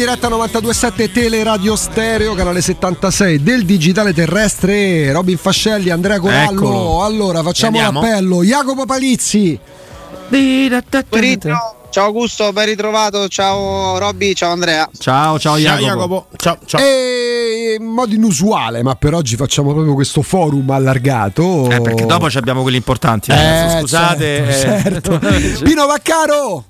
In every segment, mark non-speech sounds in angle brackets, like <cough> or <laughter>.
Diretta 92.7 Teleradio Stereo, canale 76 del digitale terrestre. Robin Fascelli, Andrea Corallo. Eccolo. Allora, facciamo Andiamo? l'appello. Jacopo Palizzi. Ciao Augusto, ben ritrovato. Ciao Robby, ciao Andrea. Ciao, ciao Ciao Jacopo. Jacopo. Ciao, ciao. E in modo inusuale, ma per oggi facciamo proprio questo forum allargato. Eh, perché dopo ci abbiamo quelli importanti. Eh, ragazzi, Scusate. certo, eh. certo. <laughs> Pino Vaccaro.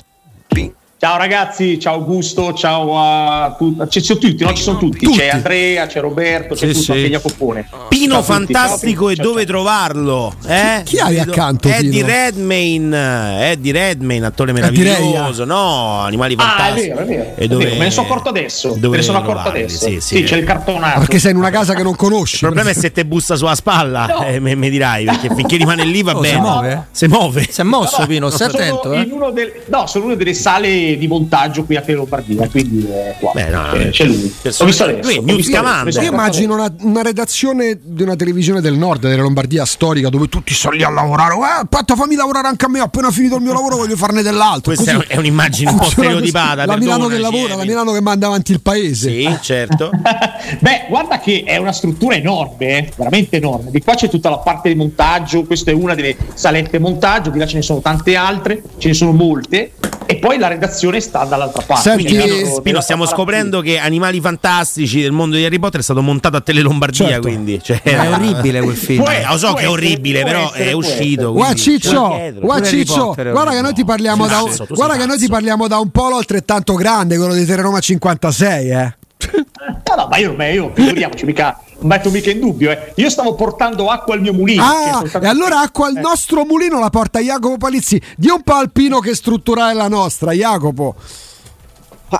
Ciao ragazzi, ciao Augusto, ciao a tutti. Ci sono tutti, no? Ci sono tutti. Tutti. C'è Andrea, c'è Roberto, c'è Sì, tutto, sì. anche Jacopone. Pino Ciao fantastico ciao, e ciao, dove ciao. trovarlo? Eh? Chi hai Vedo- accanto, Eddie Pino? Redmayne, Eddie Redmayne, attore Eddie meraviglioso, no? Animali Ah, è fantastici. vero, è vero. E è dove- vero, Me ne sono accorto adesso. dove Me ne sono accorto adesso. Sì, sì. c'è il cartonato. Perché sei in una casa che non conosci. Il problema è se te bussa sulla spalla, No. eh, me, me dirai, perché <laughs> finché rimane lì va Oh, bene. si muove? Si muove. Si è mosso, Pino, stai sono attento. Eh. del- no, sono una delle sale di montaggio qui a Lombardia, quindi eh, qua. Beh, no, Eh, c'è lui. Ho visto adesso. lui ho visto adesso, Io immagino una, una redazione di una televisione del nord, della Lombardia storica, dove tutti sono lì a lavorare. Eh, aspetta, fammi lavorare anche a me. Ho appena finito il mio lavoro, voglio farne dell'altro. Questa Così è un'immagine un po' stereotipata, La Milano che lavora, eh, la Milano che manda avanti il paese. Sì, certo. <laughs> Beh, guarda che è una struttura enorme, eh, veramente enorme. Di qua c'è tutta la parte di montaggio, questa è una delle salette montaggio, di là ce ne sono tante altre, ce ne sono molte, e poi la redazione sta dall'altra parte. Senti, Quindi, Spino, Spino, stiamo scoprendo che Animali Fantastici del mondo di Harry Potter è stato montato a Tele Lombardia, Certo. quindi cioè, È orribile quel film. Eh, lo so Può che è orribile, però è uscito. Guarda Ciccio, guarda Ciccio, che noi ti parliamo da un, guarda che noi ti parliamo da un polo altrettanto grande, quello di Teleroma 56, eh. <laughs> No, no, ma io, ma io figuriamoci, mica, metto mica in dubbio. Eh. Io stavo portando acqua al mio mulino. Ah, e allora acqua al Eh. nostro mulino la porta Jacopo Palizzi. Di un po' alpino che struttura è la nostra, Jacopo.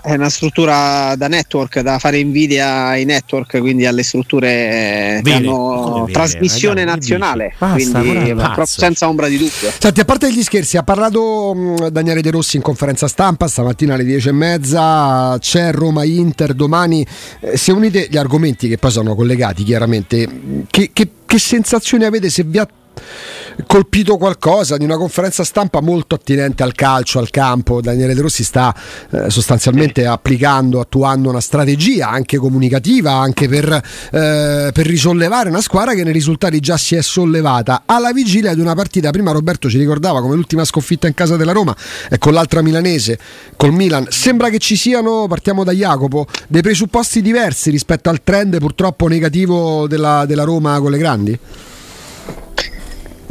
È una struttura da network, da fare invidia ai network, quindi alle strutture eh, che hanno vere, trasmissione ragazzi, nazionale? Basta, quindi eh, senza ombra di dubbio. Senti, a parte gli scherzi, ha parlato mh, Daniele De Rossi in conferenza stampa stamattina alle 10 e mezza. C'è Roma-Inter domani. Eh, se unite gli argomenti che poi sono collegati, chiaramente, mh, che, che- che sensazioni avete se vi ha colpito qualcosa di una conferenza stampa molto attinente al calcio, al campo. Daniele De Rossi sta eh, sostanzialmente applicando, attuando una strategia anche comunicativa, anche per, eh, per risollevare una squadra che nei risultati già si è sollevata alla vigilia di una partita. Prima Roberto ci ricordava come l'ultima sconfitta in casa della Roma e con l'altra milanese, col Milan. Sembra che ci siano, partiamo da Jacopo, dei presupposti diversi rispetto al trend purtroppo negativo della, della Roma con le grandi?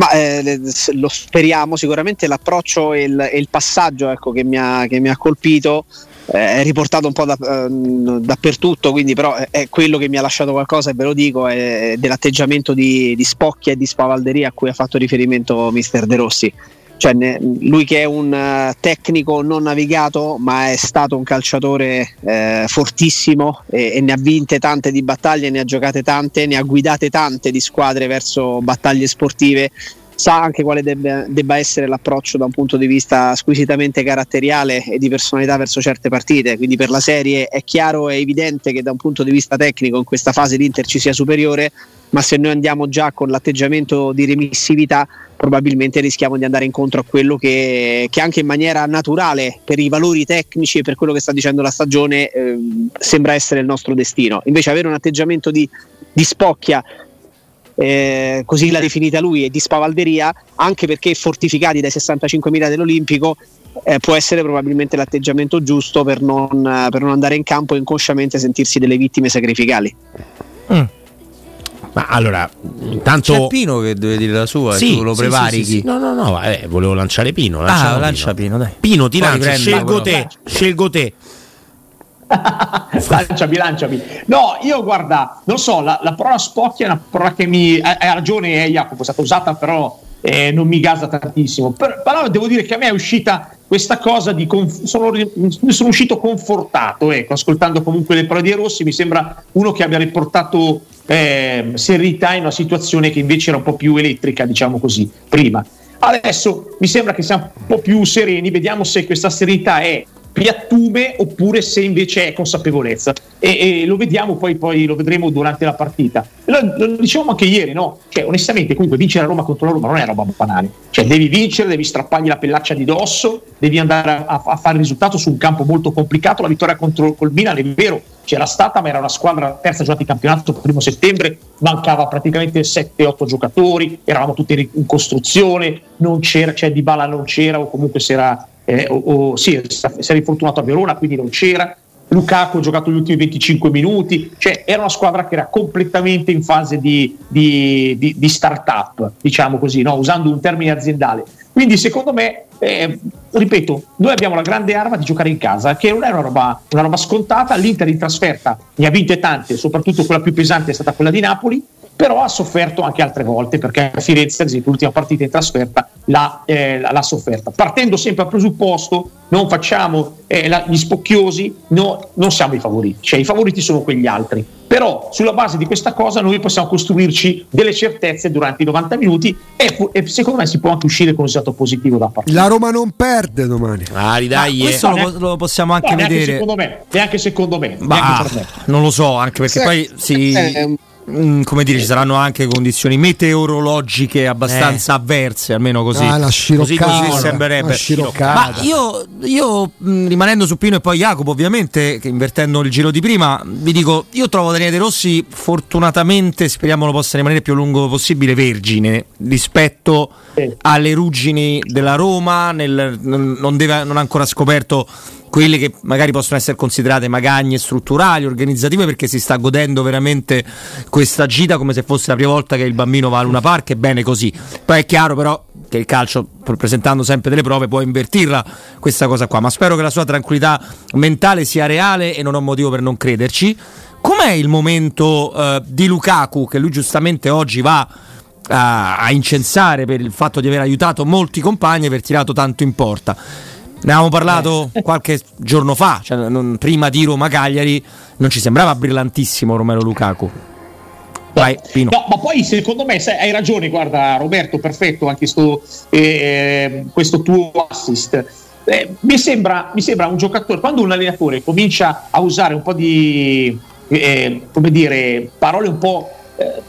Ma eh, lo speriamo, sicuramente l'approccio e il, e il passaggio ecco, che, mi ha, che mi ha colpito eh, è riportato un po' da- ehm, dappertutto, quindi però è, è quello che mi ha lasciato qualcosa e ve lo dico, è dell'atteggiamento di, di spocchia e di spavalderia a cui ha fatto riferimento mister De Rossi. Cioè, lui che è un eh, tecnico non navigato, ma è stato un calciatore eh, fortissimo e, e ne ha vinte tante di battaglie, ne ha giocate tante, ne ha guidate tante di squadre verso battaglie sportive sa anche quale debba, debba essere l'approccio da un punto di vista squisitamente caratteriale e di personalità verso certe partite. Quindi per la serie è chiaro e evidente che da un punto di vista tecnico in questa fase l'Inter ci sia superiore, ma se noi andiamo già con l'atteggiamento di remissività probabilmente rischiamo di andare incontro a quello che, che anche in maniera naturale per i valori tecnici e per quello che sta dicendo la stagione eh, sembra essere il nostro destino. Invece avere un atteggiamento di, di spocchia eh, così l'ha definita lui, e di spavalderia, anche perché fortificati dai 65.000 dell'Olimpico, eh, può essere probabilmente l'atteggiamento giusto per non, per non, andare in campo e inconsciamente sentirsi delle vittime sacrificali. Mm. Ma allora, intanto. C'è Pino che deve dire la sua, sì, tu lo sì, preparichi. Sì, sì, no, no, no, eh, volevo lanciare Pino. Ah, lancia Pino, dai. Pino, ti Poi lancio, scelgo te, scelgo <laughs> te. lanciami, lanciami. No, io guarda, non so, la, la parola spocchia è una parola che mi. Hai hai ragione, eh, Jacopo, è stata usata, però eh, non mi gasa tantissimo. Per- però devo dire che a me è uscita questa cosa di. Conf- sono, sono uscito confortato, ecco, ascoltando comunque le parole di Rossi. Mi sembra uno che abbia riportato eh, serenità in una situazione che invece era un po' più elettrica, diciamo così, prima. Adesso mi sembra che siamo un po' più sereni, vediamo se questa serenità è piattume oppure se invece è consapevolezza. E, e lo vediamo poi, poi lo vedremo durante la partita. Lo, lo dicevamo anche ieri no? cioè onestamente comunque vincere a Roma contro la Roma non è roba banale. Cioè devi vincere devi strappargli la pellaccia di dosso devi andare a, a fare il risultato su un campo molto complicato. La vittoria contro col Milan è vero c'era stata ma era una squadra terza giornata di campionato primo settembre mancava praticamente 7-8 giocatori eravamo tutti in, in costruzione non c'era cioè Di Bala non c'era o comunque si era eh, o, o, sì, si era infortunato a Verona, quindi non c'era. Lukaku ha giocato gli ultimi 25 minuti, cioè era una squadra che era completamente in fase di, di, di, di start-up, diciamo così, no? usando un termine aziendale. Quindi secondo me, eh, ripeto, noi abbiamo la grande arma di giocare in casa, che non è una roba, una roba scontata, l'Inter in trasferta ne ha vinte tante, soprattutto quella più pesante è stata quella di Napoli, però ha sofferto anche altre volte perché a Firenze, ad esempio, l'ultima partita in trasferta l'ha, eh, l'ha sofferta. Partendo sempre al presupposto, non facciamo eh, la, gli spocchiosi, no, non siamo i favoriti, cioè i favoriti sono quegli altri. Però sulla base di questa cosa noi possiamo costruirci delle certezze durante i 90 minuti e, e secondo me si può anche uscire con un risultato positivo da parte. La Roma non perde domani. Ah, ridai, Ma questo lo, lo possiamo anche no, neanche vedere. Secondo me, neanche secondo me. Ma neanche per me. non lo so, anche perché Sì, poi si. eh, mm, come dire, ci saranno anche condizioni meteorologiche abbastanza avverse, almeno così. Ah, la così, così sembrerebbe. Ma io, io, mh, rimanendo su Pino e poi Jacopo, ovviamente, che invertendo il giro di prima, vi dico, io trovo Daniele De Rossi fortunatamente, speriamo lo possa rimanere più a lungo possibile, vergine rispetto alle ruggini della Roma, nel- non, non deve- non ha ancora scoperto quelle che magari possono essere considerate magagne strutturali, organizzative, perché si sta godendo veramente questa gita come se fosse la prima volta che il bambino va a Luna Park, è bene così. Poi è chiaro però che il calcio, presentando sempre delle prove, può invertirla questa cosa qua, ma spero che la sua tranquillità mentale sia reale e non ho motivo per non crederci. Com'è il momento eh, di Lukaku che lui giustamente oggi va a, a incensare per il fatto di aver aiutato molti compagni e aver tirato tanto in porta? Ne avevamo parlato qualche giorno fa, cioè non- prima di Roma Cagliari, non ci sembrava brillantissimo Romero Lukaku. Vai, Pino. No, ma poi secondo me sai, hai ragione, guarda Roberto, perfetto anche sto, eh, questo tuo assist. Eh, mi, sembra, mi sembra un giocatore, quando un allenatore comincia a usare un po' di, eh, come dire, parole un po' eh,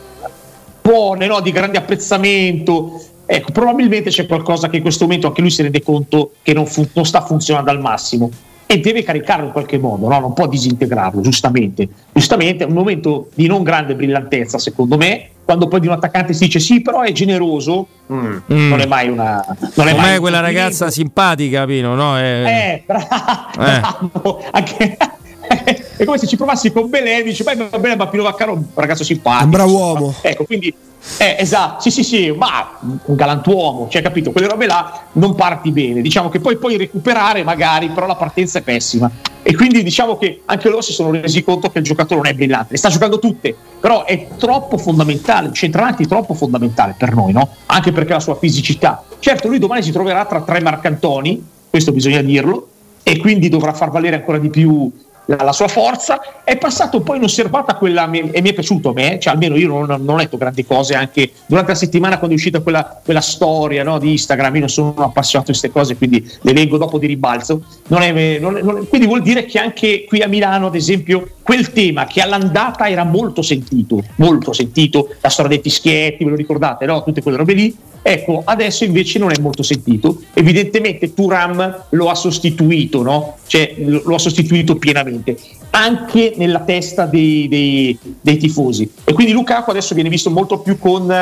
buone, no? di grande apprezzamento, ecco, probabilmente c'è qualcosa che in questo momento anche lui si rende conto che non, fu- non sta funzionando al massimo e deve caricarlo in qualche modo, no? non può disintegrarlo, giustamente. Giustamente è un momento di non grande brillantezza, secondo me, quando poi di un attaccante si dice sì, però è generoso, mm, non è mai una... Non è mai quella ragazza simpatica, Pino? No? È- Eh, bra- <laughs> bravo, anche- <laughs> è come se ci provassi con Belè e dici, beh, va bene, ma Pino Vaccaro è un ragazzo simpatico. Un bravo uomo. Ecco, quindi, eh, esatto, sì, sì, sì, ma un galantuomo, cioè, capito? Quelle robe là non parti bene. Diciamo che poi puoi recuperare magari, però la partenza è pessima. E quindi diciamo che anche loro si sono resi conto che il giocatore non è brillante, le sta giocando tutte, però è troppo fondamentale, il centravanti è troppo fondamentale per noi, no? Anche perché la sua fisicità. Certo, lui domani si troverà tra tre marcantoni, questo bisogna dirlo, e quindi dovrà far valere ancora di più la, sua forza, è passato un po' inosservata quella, e mi è piaciuto a me, cioè almeno io non, non ho letto grandi cose anche durante la settimana quando è uscita quella, quella storia no, di Instagram, io non sono appassionato di queste cose, quindi le leggo dopo di ribalzo, non è, non è, non quindi vuol dire che anche qui a Milano, ad esempio, quel tema che all'andata era molto sentito, molto sentito, la storia dei fischietti, ve lo ricordate, no? tutte quelle robe lì, Ecco, adesso invece non è molto sentito. Evidentemente Turam lo ha sostituito, no? Cioè lo ha sostituito pienamente, anche nella testa dei, dei, dei tifosi. E quindi Lukaku adesso viene visto molto più con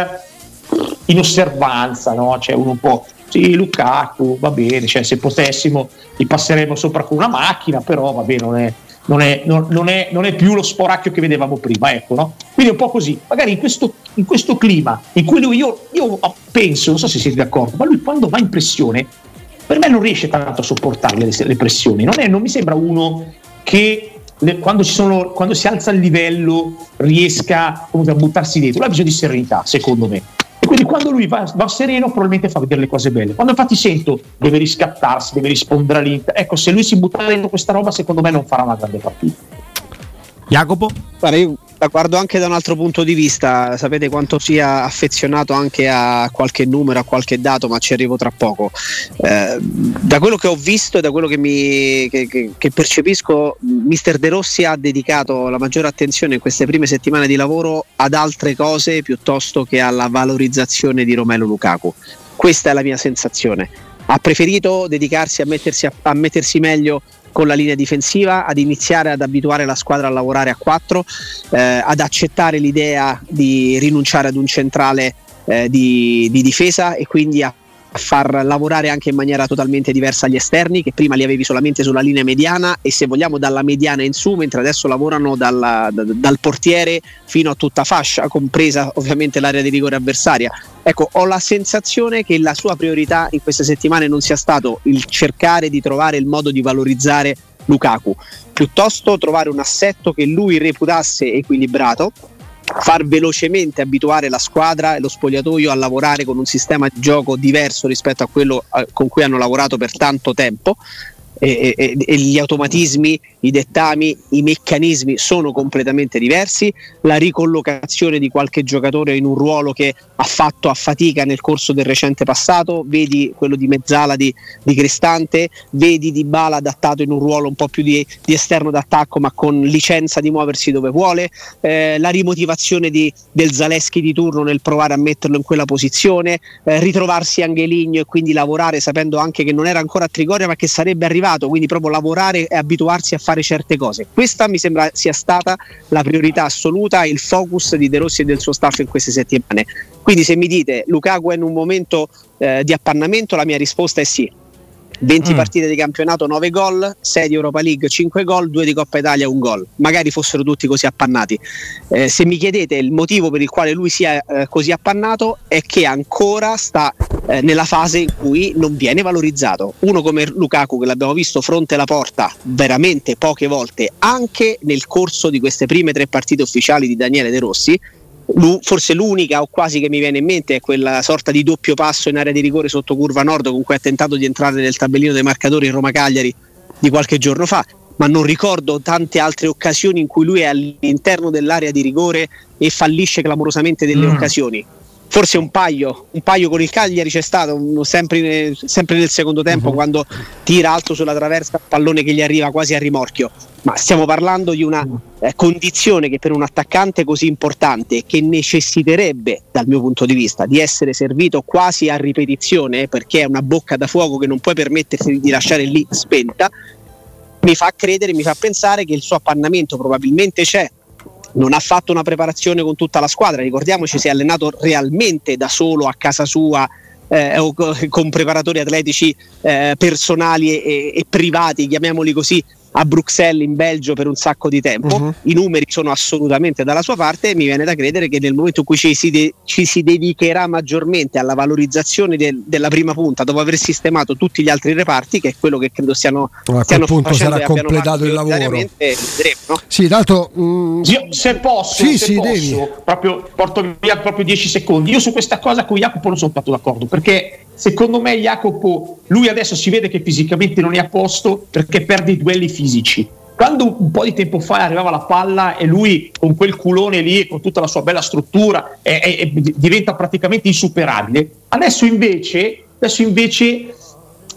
in osservanza, no? Cioè uno un po'. Sì, Lukaku, va bene, cioè, se potessimo gli passeremmo sopra con una macchina, però va bene, non è, non è, non, non, è, non è, più lo sporacchio che vedevamo prima, ecco, no? Quindi un po' così, magari in questo, in questo clima in cui lui, io, io, penso, non so se siete d'accordo, ma lui quando va in pressione, per me non riesce tanto a sopportare le, le pressioni, non, non, mi sembra uno che quando, sono, quando, si alza il livello riesca a buttarsi dietro, lui ha bisogno di serenità, secondo me. Quindi quando lui va, va, sereno probabilmente fa vedere le cose belle. Quando infatti sento deve riscattarsi, deve rispondere all'Inter, ecco se lui si butta dentro questa roba secondo me non farà una grande partita. Jacopo? Guarda, io la guardo anche da un altro punto di vista, sapete quanto sia affezionato anche a qualche numero, a qualche dato, ma ci arrivo tra poco. Eh, da quello che ho visto e da quello che, mi, che, che, che, percepisco, Mister De Rossi ha dedicato la maggiore attenzione in queste prime settimane di lavoro ad altre cose piuttosto che alla valorizzazione di Romelo Lukaku. Questa è la mia sensazione. Ha preferito dedicarsi a mettersi, a, a mettersi meglio con la linea difensiva, ad iniziare ad abituare la squadra a lavorare a 4, eh, ad accettare l'idea di rinunciare ad un centrale eh, di, di difesa e quindi a far lavorare anche in maniera totalmente diversa gli esterni che prima li avevi solamente sulla linea mediana e se vogliamo dalla mediana in su mentre adesso lavorano dalla, da, dal portiere fino a tutta fascia compresa ovviamente l'area di rigore avversaria. Ecco ho la sensazione che la sua priorità in queste settimane non sia stato il cercare di trovare il modo di valorizzare Lukaku piuttosto trovare un assetto che lui reputasse equilibrato far velocemente abituare la squadra e lo spogliatoio a lavorare con un sistema di gioco diverso rispetto a quello eh, con cui hanno lavorato per tanto tempo e, e, e, gli automatismi, i dettami, i meccanismi sono completamente diversi. La ricollocazione di qualche giocatore in un ruolo che ha fatto a fatica nel corso del recente passato, vedi quello di Mezzala di, di Cristante, vedi Di Bala adattato in un ruolo un po' più di, di esterno d'attacco ma con licenza di muoversi dove vuole, eh, la rimotivazione di, del Zaleschi di turno nel provare a metterlo in quella posizione, eh, ritrovarsi Angeligno e quindi lavorare sapendo anche che non era ancora a Trigoria ma che sarebbe arrivato privato, quindi proprio lavorare e abituarsi a fare certe cose. Questa mi sembra sia stata la priorità assoluta, il focus di De Rossi e del suo staff in queste settimane. Quindi se mi dite Lukaku è in un momento eh, di appannamento, la mia risposta è sì. 20 mm. partite di campionato, 9 gol, 6 di Europa League, 5 gol, 2 di Coppa Italia, 1 gol. Magari fossero tutti così appannati. Eh, se mi chiedete il motivo per il quale lui sia eh, così appannato è che ancora sta eh, nella fase in cui non viene valorizzato. Uno come Lukaku che l'abbiamo visto fronte alla porta veramente poche volte, anche nel corso di queste prime tre partite ufficiali di Daniele De Rossi, forse l'unica o quasi che mi viene in mente è quella sorta di doppio passo in area di rigore sotto curva nord con cui ha tentato di entrare nel tabellino dei marcatori in Roma Cagliari di qualche giorno fa ma non ricordo tante altre occasioni in cui lui è all'interno dell'area di rigore e fallisce clamorosamente delle mm. occasioni forse un paio, un paio con il Cagliari c'è stato, sempre, sempre nel secondo tempo uh-huh. quando tira alto sulla traversa il pallone che gli arriva quasi a rimorchio. Ma stiamo parlando di una eh, condizione che per un attaccante così importante, che necessiterebbe, dal mio punto di vista, di essere servito quasi a ripetizione, perché è una bocca da fuoco che non puoi permettersi di lasciare lì spenta, mi fa credere, mi fa pensare che il suo appannamento probabilmente c'è, non ha fatto una preparazione con tutta la squadra, ricordiamoci si è allenato realmente da solo a casa sua eh, con preparatori atletici eh, personali e, e, privati, chiamiamoli così, a Bruxelles in Belgio per un sacco di tempo, uh-huh. i numeri sono assolutamente dalla sua parte e mi viene da credere che nel momento in cui ci si, de- ci si dedicherà maggiormente alla valorizzazione del- della prima punta dopo aver sistemato tutti gli altri reparti, che è quello che credo stiano, a quel punto sarà completato il lavoro. Vedremo, no? Sì, tanto mm, io, se posso, sì, se sì, posso proprio, porto via proprio 10 secondi. Io su questa cosa con Jacopo non sono stato d'accordo perché secondo me Jacopo, lui adesso si vede che fisicamente non è a posto perché perde i duelli fisici. quando un po' di tempo fa arrivava la palla e lui con quel culone lì, con tutta la sua bella struttura, è- è- è- diventa praticamente insuperabile. Adesso invece, adesso invece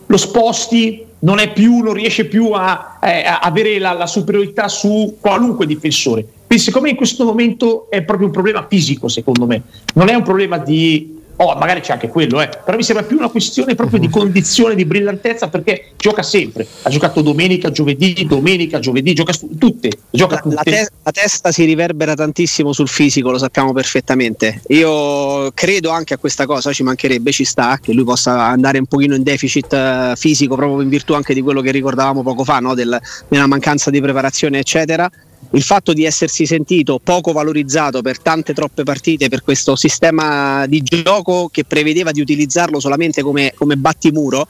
lo sposti, non più, non riesce più a, eh, a avere la, la superiorità su qualunque difensore. Quindi secondo me in questo momento è proprio un problema fisico, secondo me. Non è un problema di... Oh, magari c'è anche quello, eh. però mi sembra più una questione proprio di condizione, di brillantezza, perché gioca sempre. Ha giocato domenica, giovedì, domenica, giovedì, gioca su tutte. Gioca La, la tutte. te- la testa si riverbera tantissimo sul fisico, lo sappiamo perfettamente. Io credo anche a questa cosa, ci mancherebbe, ci sta, che lui possa andare un pochino in deficit eh, fisico proprio in virtù anche di quello che ricordavamo poco fa, no? Del- della mancanza di preparazione, eccetera. Il fatto di essersi sentito poco valorizzato per tante troppe partite per questo sistema di gioco che prevedeva di utilizzarlo solamente come, come battimuro,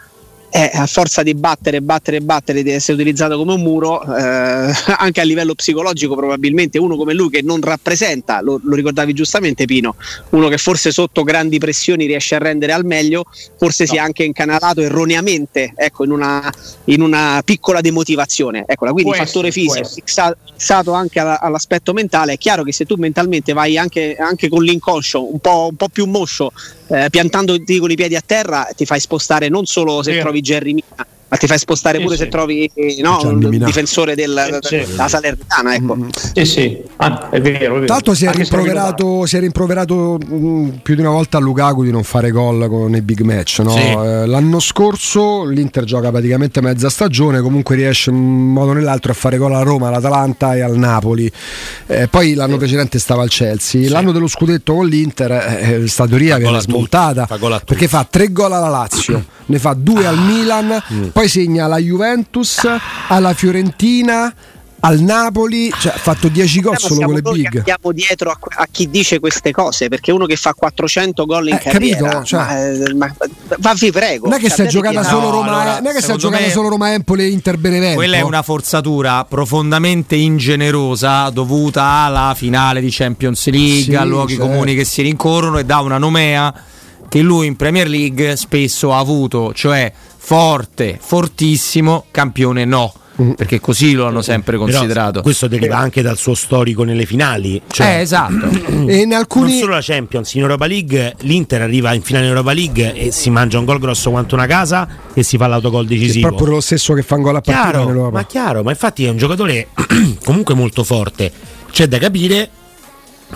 eh, a forza di battere, battere, battere, di essere utilizzato come un muro, eh, <laughs> anche a livello psicologico probabilmente uno come lui che non rappresenta, lo, lo ricordavi giustamente Pino, uno che forse sotto grandi pressioni riesce a rendere al meglio, forse si è anche incanalato erroneamente ecco, in, una, in una piccola demotivazione. Eccola, quindi Può fattore essere, fisico fissato, fissato anche alla- all'aspetto mentale, è chiaro che se tu mentalmente vai anche, anche con l'inconscio un po', un po' più moscio, eh, piantandoti con i piedi a terra, ti fai spostare non solo se Sì. trovi Jerry Mina, ma ti fai spostare Sì, pure sì. se trovi eh, no, un difensore del- Sì, sì. della Salernitana. Ecco. Sì, sì, Ah, è vero, è vero. Tra l'altro si è rimproverato, si è rimproverato mh, più di una volta a Lukaku di non fare gol con i big match. no? Sì. Eh, l'anno scorso l'Inter gioca praticamente mezza stagione, comunque riesce in un modo o nell'altro a fare gol a Roma, all'Atalanta e al Napoli. Eh, poi l'anno precedente stava al Chelsea. L'anno dello scudetto con l'Inter, eh, sta teoria viene smontata perché fa tre gol alla Lazio, ne fa due al Milan, poi segna alla Juventus, alla Fiorentina. Al Napoli, cioè ha fatto 10 gol Ma solo con le big. andiamo dietro a, a chi dice queste cose perché uno che fa 400 gol in Eh, carriera capito? Cioè- ma, eh, ma- ma vi prego Non è che cioè, si è giocata solo No, Roma, allora, non è che si è giocata me- solo Roma Empoli e Inter Benevento. Quella è una forzatura profondamente ingenerosa dovuta alla finale di Champions League, Sì, a luoghi certo. comuni che si rincorrono e dà una nomea che lui in Premier League spesso ha avuto, cioè forte, fortissimo, campione no. Perché così lo hanno sempre Però considerato. questo deriva anche dal suo storico nelle finali. Cioè, eh, esatto. <clears throat> E in Non alcuni solo la Champions, in Europa League l'Inter arriva in finale in Europa League e si mangia un gol grosso quanto una casa e si fa l'autogol è decisivo. proprio lo stesso che fa un gol a partita Chiaro, ma chiaro, ma infatti è un giocatore <clears throat> comunque molto forte. C'è da capire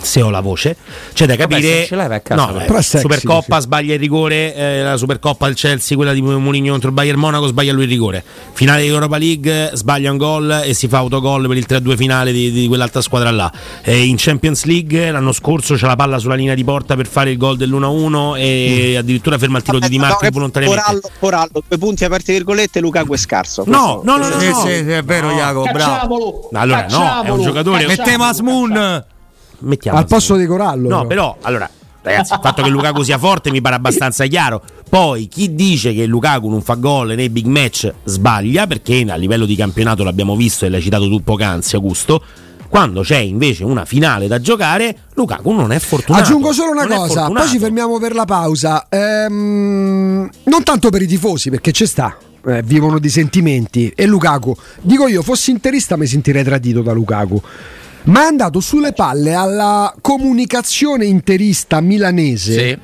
se ho la voce, c'è da Vabbè, capire. se ce l'hai vai a casa, no, però. sexy, Supercoppa sì. sbaglia il rigore, eh, la Supercoppa del Chelsea, quella di Mourinho contro il Bayern Monaco sbaglia lui il rigore. Finale di Europa League sbaglia un gol e si fa autogol per il 3-2 finale di, di quell'altra squadra là. Eh, in Champions League l'anno scorso c'è la palla sulla linea di porta per fare il gol dell'1-1 e addirittura ferma il tiro di Di Vabbè, Marco no, volontariamente. Porallo, Porallo, due punti aperte virgolette Lukaku è scarso No, no, no, no, no. sì, sì, è vero, Jacopo, bravo. Cacciamolo, Allora, no, è un giocatore- Mettiamo Asmun. Mettiamo Al posto di Corallo. No, però, allora, ragazzi, il fatto che Lukaku sia forte mi pare abbastanza chiaro. Poi chi dice che Lukaku non fa gol nei big match sbaglia, perché a livello di campionato l'abbiamo visto e l'hai citato tu poc'anzi, Augusto. Quando c'è invece una finale da giocare, Lukaku non è fortunato. Aggiungo solo una Non cosa, poi ci fermiamo per la pausa. Ehm, non tanto per i tifosi, perché ci sta. eh, vivono di sentimenti e Lukaku dico io fossi interista mi sentirei tradito da Lukaku ma è andato sulle palle alla comunicazione interista milanese Sì.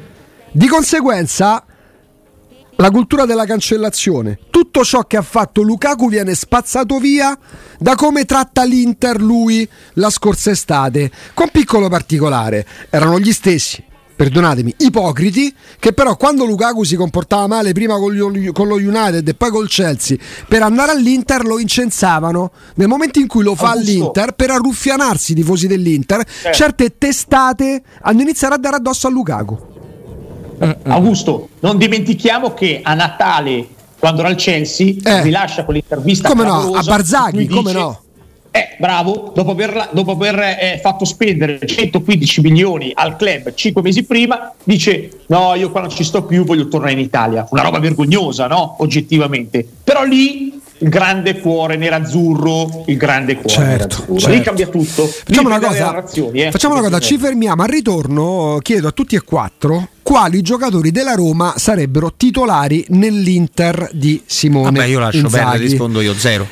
di conseguenza la cultura della cancellazione. Tutto ciò che ha fatto Lukaku viene spazzato via da come tratta l'Inter lui la scorsa estate. Con piccolo particolare, erano gli stessi. Perdonatemi, ipocriti che però quando Lukaku si comportava male prima con, gli- con lo United e poi col Chelsea per andare all'Inter lo incensavano nel momento in cui lo fa Augusto. all'Inter per arruffianarsi i tifosi dell'Inter certe testate hanno iniziato a dare addosso a Lukaku Augusto, non dimentichiamo che a Natale, quando era al Chelsea, Eh. rilascia quell'intervista Come no, a Barzaghi, come dice- no? Eh, bravo, dopo aver, dopo aver, eh, fatto spendere 115 milioni al club 5 mesi prima, dice no, io qua non ci sto più, voglio tornare in Italia. Una roba vergognosa, no? Oggettivamente. Però lì il grande cuore nerazzurro, il grande cuore Certo, nerazzurro. Lì certo. cambia tutto. Facciamo Lì una cosa, eh. facciamo una cosa, ci fermiamo al ritorno, chiedo a tutti e quattro quali giocatori della Roma sarebbero titolari nell'Inter di Simone Vabbè, io lascio Inzaghi. perdere, rispondo io zero.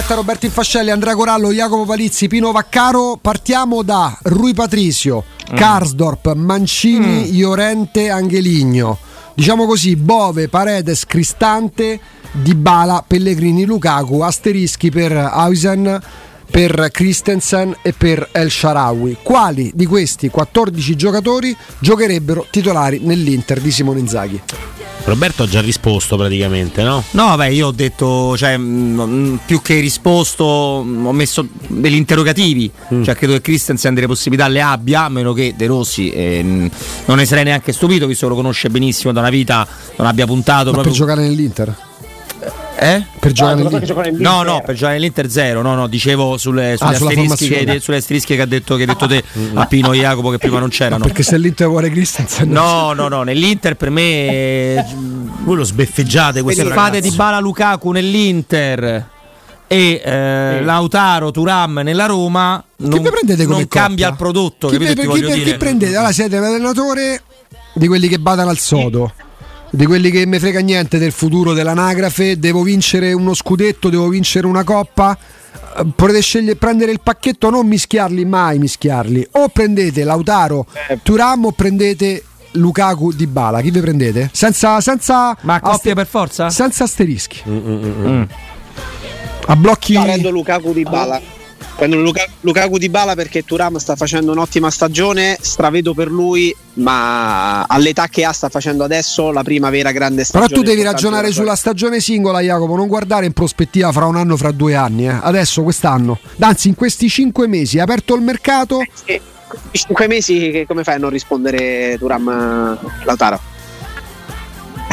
Diretta Roberto Infascelli, Andrea Corallo, Jacopo Palizzi, Pino Vaccaro. Partiamo da Rui Patricio, Mm. Karsdorp, Mancini, Iorente, Angeligno. Diciamo così, Bove, Paredes, Cristante, Dybala, Pellegrini, Lukaku, asterischi per Ausen, per Christensen e per El Sharawi. Quali di questi 14 giocatori giocherebbero titolari nell'Inter di Simone Inzaghi? Roberto ha già risposto praticamente, no? No, vabbè, io ho detto, cioè, mh, più che risposto, mh, ho messo degli interrogativi. Mm. Cioè, credo che Christensen delle possibilità le abbia, a meno che De Rossi, eh, non ne sarei neanche stupito, visto che lo conosce benissimo da una vita, non abbia puntato Ma per proprio. giocare nell'Inter? Eh? Per giocare giocatori nell'Inter? No, no, per giocare nell'Inter zero, no, no, dicevo sulle, sulle Ah, sulla asterischi, formazione. che, sulle asterischi che ha detto, che hai detto te a Pino e Jacopo che prima non c'erano. Perché se l'Inter vuole Christensen No, no, no, nell'Inter per me eh, Voi lo sbeffeggiate ragazzo. fate di Bala Lukaku nell'Inter e eh, Lautaro Turam nella Roma non, Chi vi prendete come non coppia? cambia il prodotto Chi, capito ti chi- voglio chi prendete? Allora siete un allenatore di quelli che badano al sodo. Di quelli che me frega niente del futuro dell'anagrafe, devo vincere uno scudetto, devo vincere una coppa. Eh, Potete scegliere prendere il pacchetto, non mischiarli mai, mischiarli. O prendete Lautaro, Eh. Turam o prendete Lukaku di Bala. Chi vi prendete? Senza, senza Ma coppia aste- per forza? Senza asterischi. Mm. A blocchi. Io prendo Lukaku di Bala. Prendo Luka- Lukaku di Bala perché Turam sta facendo un'ottima stagione, stravedo per lui, ma all'età che ha sta facendo adesso la prima vera grande Però stagione. tu devi ragionare sulla stagione singola, Jacopo, non guardare in prospettiva fra un anno, fra due anni. eh. Adesso, quest'anno. Anzi, in questi cinque mesi, hai aperto il mercato. E in cinque mesi che- come fai a non rispondere Turam eh, Lautaro?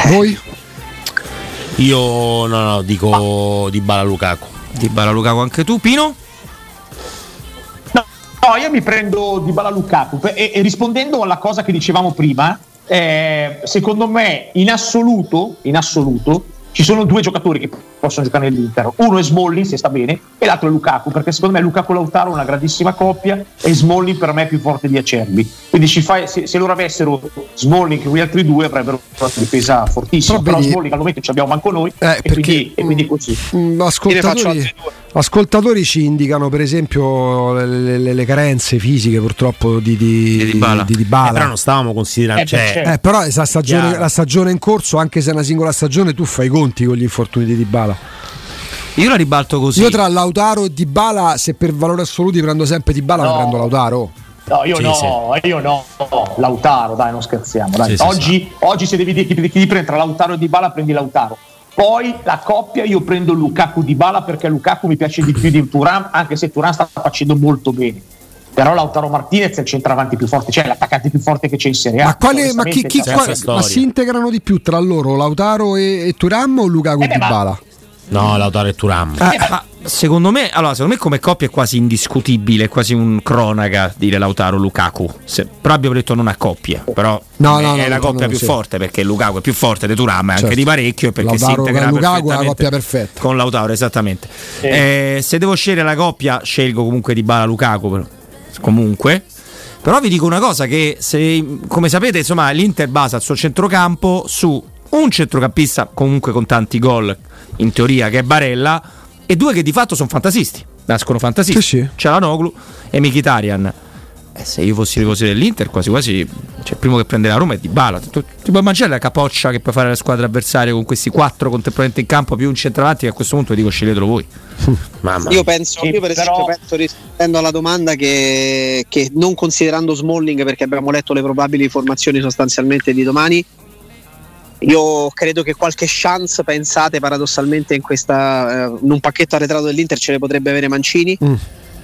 Voi? Io no, no, dico di Bala Lukaku. Di Bala Lukaku anche tu Pino? No, io mi prendo di Bala Lukaku. E, e rispondendo alla cosa che dicevamo prima, eh, secondo me in assoluto, in assoluto ci sono due giocatori che possono giocare nell'Inter. Uno è Smalling se sta bene e l'altro è Lukaku perché secondo me Lukaku e Lautaro è una grandissima coppia e Smalling per me è più forte di Acerbi. Quindi ci fai- se, se loro avessero Smalling che quegli altri due avrebbero una difesa fortissima. Però Però, vedi- Smalling al momento ci abbiamo manco noi Eh, e, perché- quindi, e quindi così. Mm, ne faccio Ascoltatori, ascoltatori ci indicano, per esempio, le, le- le carenze fisiche purtroppo di, di, Di Dybala. di Eh, Dybala. però non stavamo considerando. Eh, cioè, certo. Eh, però la stagione, la stagione in corso, anche se è una singola stagione, tu fai i conti con gli infortuni di Dybala. Io la ribalto così. Io tra Lautaro e Dybala, se per valori assoluti prendo sempre Dybala, No. prendo Lautaro. No, io Sì, no, io no, Lautaro, dai, non scherziamo. dai. Sì, sì, oggi, oggi se devi dire chi, chi ti prende tra Lautaro e Dybala, prendi Lautaro. Poi la coppia io prendo Lukaku Dybala perché Lukaku mi piace di più di Turan, anche se Turan sta facendo molto bene. Però Lautaro Martinez è il centravanti più forte, cioè l'attaccante più forte che c'è in Serie A. Ma, quale, ma, chi, chi- Onestamente, senza qua- storia. ma si integrano di più tra loro Lautaro e, e Turam o Lukaku Eh beh, ma- Dybala? No, Lautaro e Turam. Eh, ma secondo me, allora, secondo me come coppia è quasi indiscutibile, è quasi un cronaca dire Lautaro Lukaku. Se- però abbiamo detto non a coppia, però No, è no, no, la no, coppia no, più sì. forte perché Lukaku è più forte di Turam, anche Certo. di parecchio e perché Lautaro si integra con Lukaku è la coppia perfetta. Con Lautaro, esattamente. Eh, se devo scegliere la coppia, scelgo comunque di Bala Lukaku. però- Comunque. Però vi dico una cosa che se, come sapete, insomma, l'Inter basa il suo centrocampo su un centrocampista comunque con tanti gol, in teoria, che è Barella, e due che di fatto sono fantasisti. Nascono fantasisti. Sì, sì. C'è la Noglu e Mkhitaryan. Eh, se io fossi tifoso dell'Inter, quasi quasi cioè, il primo che prende la Roma è Di Bala. Tu, ti puoi immaginare la capoccia che puoi fare alla squadra avversaria con questi quattro contemporaneamente in campo più un centravanti che a questo punto vi dico sceglietelo voi. <laughs> Mamma Io penso, Sì, io per esempio però- penso rispondendo alla domanda che, che non considerando Smalling perché abbiamo letto le probabili formazioni sostanzialmente di domani, io credo che qualche chance, pensate paradossalmente in, questa, eh, in un pacchetto arretrato dell'Inter ce le potrebbe avere Mancini, Mm.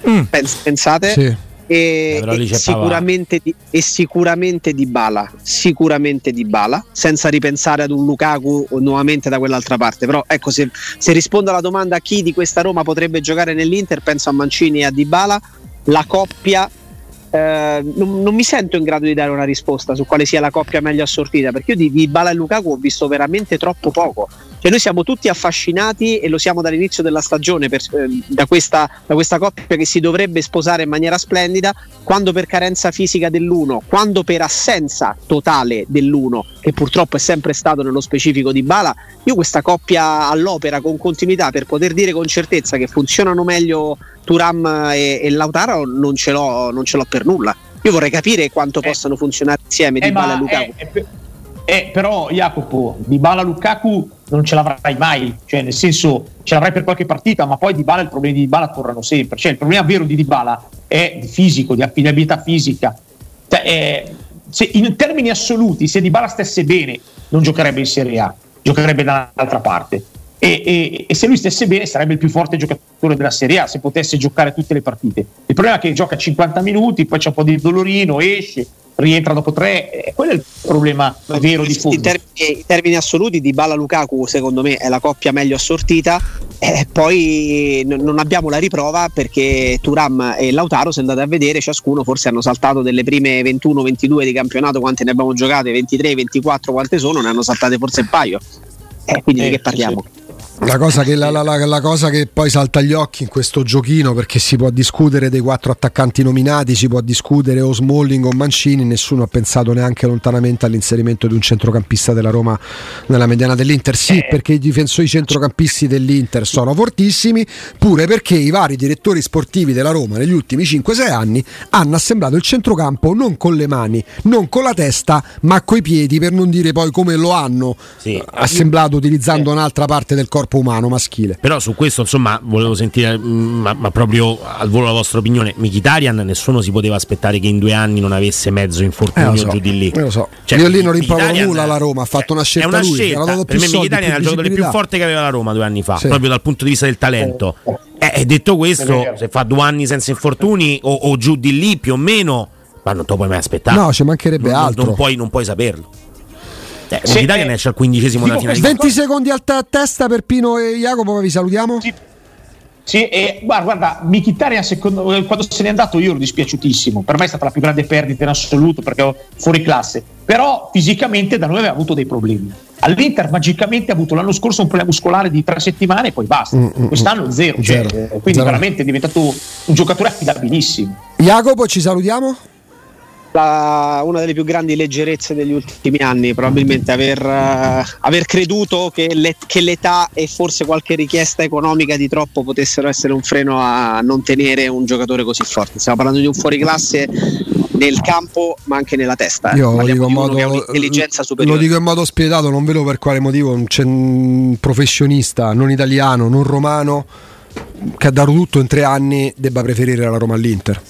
Mm. Pens- pensate? Sì. E, Eh, e sicuramente di, e sicuramente di Bala sicuramente di Bala senza ripensare ad un Lukaku nuovamente da quell'altra parte però ecco se, se rispondo alla domanda chi di questa Roma potrebbe giocare nell'Inter penso a Mancini e a Dybala la coppia eh, non, non, mi sento in grado di dare una risposta su quale sia la coppia meglio assortita, perché io di, Bala e Lukaku ho visto veramente troppo poco. Cioè noi siamo tutti affascinati e lo siamo dall'inizio della stagione per, eh, da, questa, da, questa, coppia che si dovrebbe sposare in maniera splendida, quando per carenza fisica dell'uno, quando per assenza totale dell'uno, che purtroppo è sempre stato nello specifico di Bala, io questa coppia all'opera con continuità per poter dire con certezza che funzionano meglio Turam e, e Lautaro non ce, non ce l'ho per nulla. Io vorrei capire quanto eh, possano funzionare insieme eh, Di Bala e Lukaku. Eh, eh, però Jacopo, Di Bala Lukaku non ce l'avrai mai, cioè nel senso ce l'avrai per qualche partita, ma poi Di Bala i problemi di Di Bala tornano sempre. Cioè il problema vero di Di Bala è di fisico, di affidabilità fisica. Cioè, eh, se in termini assoluti, se Di Bala stesse bene, non giocherebbe in Serie A, giocherebbe dall'altra parte. E, e, e, se lui stesse bene sarebbe il più forte giocatore della Serie A se potesse giocare tutte le partite. Il problema è che gioca 50 minuti, poi c'è un po' di dolorino, esce, rientra dopo tre, e quello è il problema vero di fondo. In termini, in termini assoluti di Bala Lukaku secondo me è la coppia meglio assortita, eh, poi n- non abbiamo la riprova perché Turam e Lautaro se andate a vedere ciascuno forse hanno saltato delle prime 21-22 di campionato quante ne abbiamo giocate, 23-24 quante sono, ne hanno saltate forse un paio. Eh, quindi eh, di che parliamo? Sì. La cosa, che, la, la, la cosa, che, poi salta agli occhi in questo giochino, perché si può discutere dei quattro attaccanti nominati, si può discutere o Smalling o Mancini, nessuno ha pensato neanche lontanamente all'inserimento di un centrocampista della Roma nella mediana dell'Inter. Sì, eh. perché i difensori centrocampisti dell'Inter sono fortissimi, pure perché i vari direttori sportivi della Roma negli ultimi 5-6 anni hanno assemblato il centrocampo non con le mani, non con la testa, ma coi piedi, per non dire poi come lo hanno sì. assemblato utilizzando un'altra parte del corpo corpo umano maschile. Però su questo, insomma, volevo sentire, mm, ma, ma proprio al volo la vostra opinione. Mkhitaryan, nessuno si poteva aspettare che in due anni non avesse mezzo infortunio eh, so, giù di lì. Io lo so. Cioè, Io lì non rimprovero nulla la Roma, ha fatto una scelta. È una lui, scelta. Per me Mkhitaryan è il giocatore più forte che aveva la Roma due anni fa, sì. proprio dal punto di vista del talento. Eh, detto questo, se fa due anni senza infortuni o, o giù di lì più o meno, ma non te lo puoi mai aspettare. No, ci mancherebbe non, altro. Non puoi, non puoi saperlo. Eh, sì, L'Italia eh, esce al quindicesimo della finale. 20 secondi a testa per Pino e Jacopo, poi vi salutiamo. Sì. Sì, e guarda, guarda Mkhitaryan secondo, quando se n'è andato io ero dispiaciutissimo. Per me è stata la più grande perdita in assoluto perché ho fuori classe. Però fisicamente da noi aveva avuto dei problemi. All'Inter magicamente ha avuto l'anno scorso un problema muscolare di tre settimane e poi basta. Mm, mm, Quest'anno zero. Cioè, zero. quindi zero. veramente è diventato un giocatore affidabilissimo. Jacopo, ci salutiamo la, una delle più grandi leggerezze degli ultimi anni, probabilmente aver, uh, aver creduto che, le, che, l'età e forse qualche richiesta economica di troppo potessero essere un freno a non tenere un giocatore così forte. Stiamo parlando di un fuoriclasse nel campo ma anche nella testa. Eh. Io lo dico, modo, lo dico, in modo spietato, non vedo per quale motivo un professionista non italiano, non romano che ha dato tutto in tre anni debba preferire la Roma all'Inter.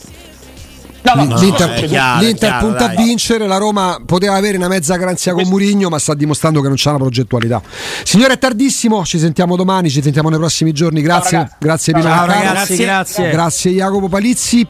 No, L'Inter, chiaro, l'Inter chiaro, punta dai. a vincere, la Roma poteva avere una mezza garanzia con Murigno, ma sta dimostrando che non c'è una progettualità. Signore, è tardissimo, ci sentiamo domani, ci sentiamo nei prossimi giorni. Grazie, Ciao, grazie Pino Ciao, ragazzi, grazie. grazie Jacopo Palizzi.